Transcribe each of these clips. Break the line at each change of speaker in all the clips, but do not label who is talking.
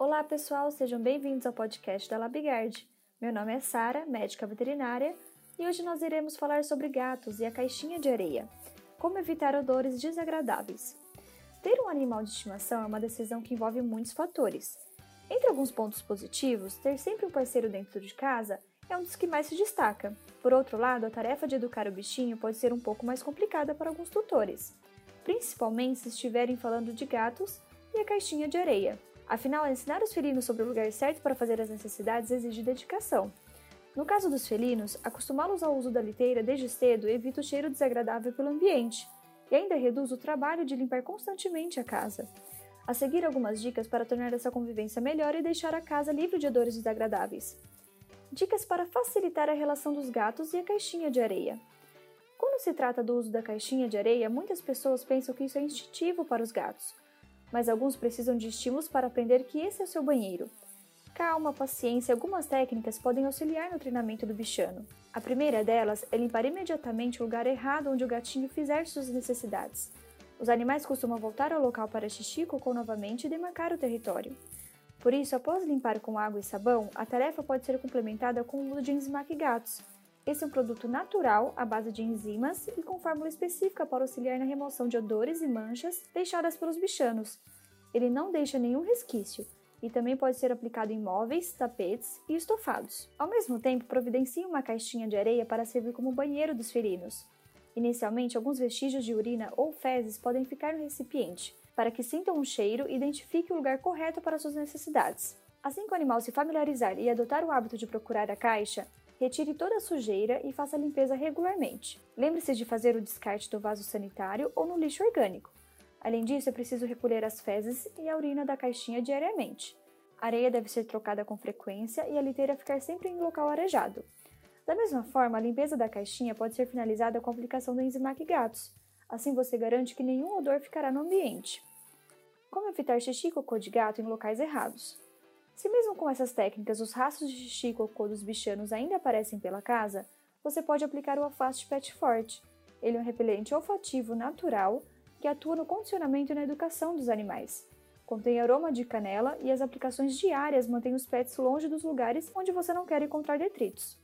Olá, pessoal, sejam bem-vindos ao podcast da Labigard. Meu nome é Sara, médica veterinária, e hoje nós iremos falar sobre gatos e a caixinha de areia. Como evitar odores desagradáveis. Ter um animal de estimação é uma decisão que envolve muitos fatores. Entre alguns pontos positivos, ter sempre um parceiro dentro de casa é um dos que mais se destaca. Por outro lado, a tarefa de educar o bichinho pode ser um pouco mais complicada para alguns tutores, principalmente se estiverem falando de gatos e a caixinha de areia. Afinal, ensinar os felinos sobre o lugar certo para fazer as necessidades exige dedicação. No caso dos felinos, acostumá-los ao uso da liteira desde cedo evita o cheiro desagradável pelo ambiente e ainda reduz o trabalho de limpar constantemente a casa. A seguir, algumas dicas para tornar essa convivência melhor e deixar a casa livre de odores desagradáveis. Dicas para facilitar a relação dos gatos e a caixinha de areia. Quando se trata do uso da caixinha de areia, muitas pessoas pensam que isso é instintivo para os gatos mas alguns precisam de estímulos para aprender que esse é o seu banheiro. Calma, paciência e algumas técnicas podem auxiliar no treinamento do bichano. A primeira delas é limpar imediatamente o lugar errado onde o gatinho fizer suas necessidades. Os animais costumam voltar ao local para xixi, cocô novamente e demarcar o território. Por isso, após limpar com água e sabão, a tarefa pode ser complementada com o uso de Enzimac Gatos, esse é um produto natural à base de enzimas e com fórmula específica para auxiliar na remoção de odores e manchas deixadas pelos bichanos. Ele não deixa nenhum resquício e também pode ser aplicado em móveis, tapetes e estofados. Ao mesmo tempo, providencie uma caixinha de areia para servir como banheiro dos felinos. Inicialmente, alguns vestígios de urina ou fezes podem ficar no recipiente, para que sintam um cheiro e identifique o lugar correto para suas necessidades. Assim que o animal se familiarizar e adotar o hábito de procurar a caixa, retire toda a sujeira e faça a limpeza regularmente. Lembre-se de fazer o descarte do vaso sanitário ou no lixo orgânico. Além disso, é preciso recolher as fezes e a urina da caixinha diariamente. A areia deve ser trocada com frequência e a liteira ficar sempre em local arejado. Da mesma forma, a limpeza da caixinha pode ser finalizada com a aplicação do Enzimac Gatos. Assim você garante que nenhum odor ficará no ambiente. Como evitar xixi e cocô de gato em locais errados? Se mesmo com essas técnicas os rastros de xixi e cocô dos bichanos ainda aparecem pela casa, você pode aplicar o Afaste Pet Forte. Ele é um repelente olfativo natural que atua no condicionamento e na educação dos animais. Contém aroma de canela e as aplicações diárias mantêm os pets longe dos lugares onde você não quer encontrar detritos.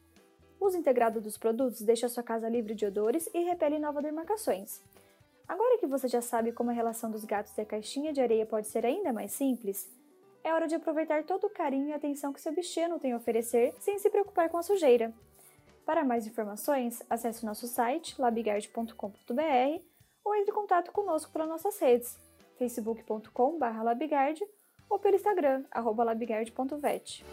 O uso integrado dos produtos deixa sua casa livre de odores e repele novas demarcações. Agora que você já sabe como a relação dos gatos e a caixinha de areia pode ser ainda mais simples, é hora de aproveitar todo o carinho e atenção que seu bichinho tem a oferecer sem se preocupar com a sujeira. Para mais informações, acesse nosso site labigard.com.br ou entre em contato conosco pelas nossas redes facebook.com.br labigard ou pelo Instagram, labigard.vet.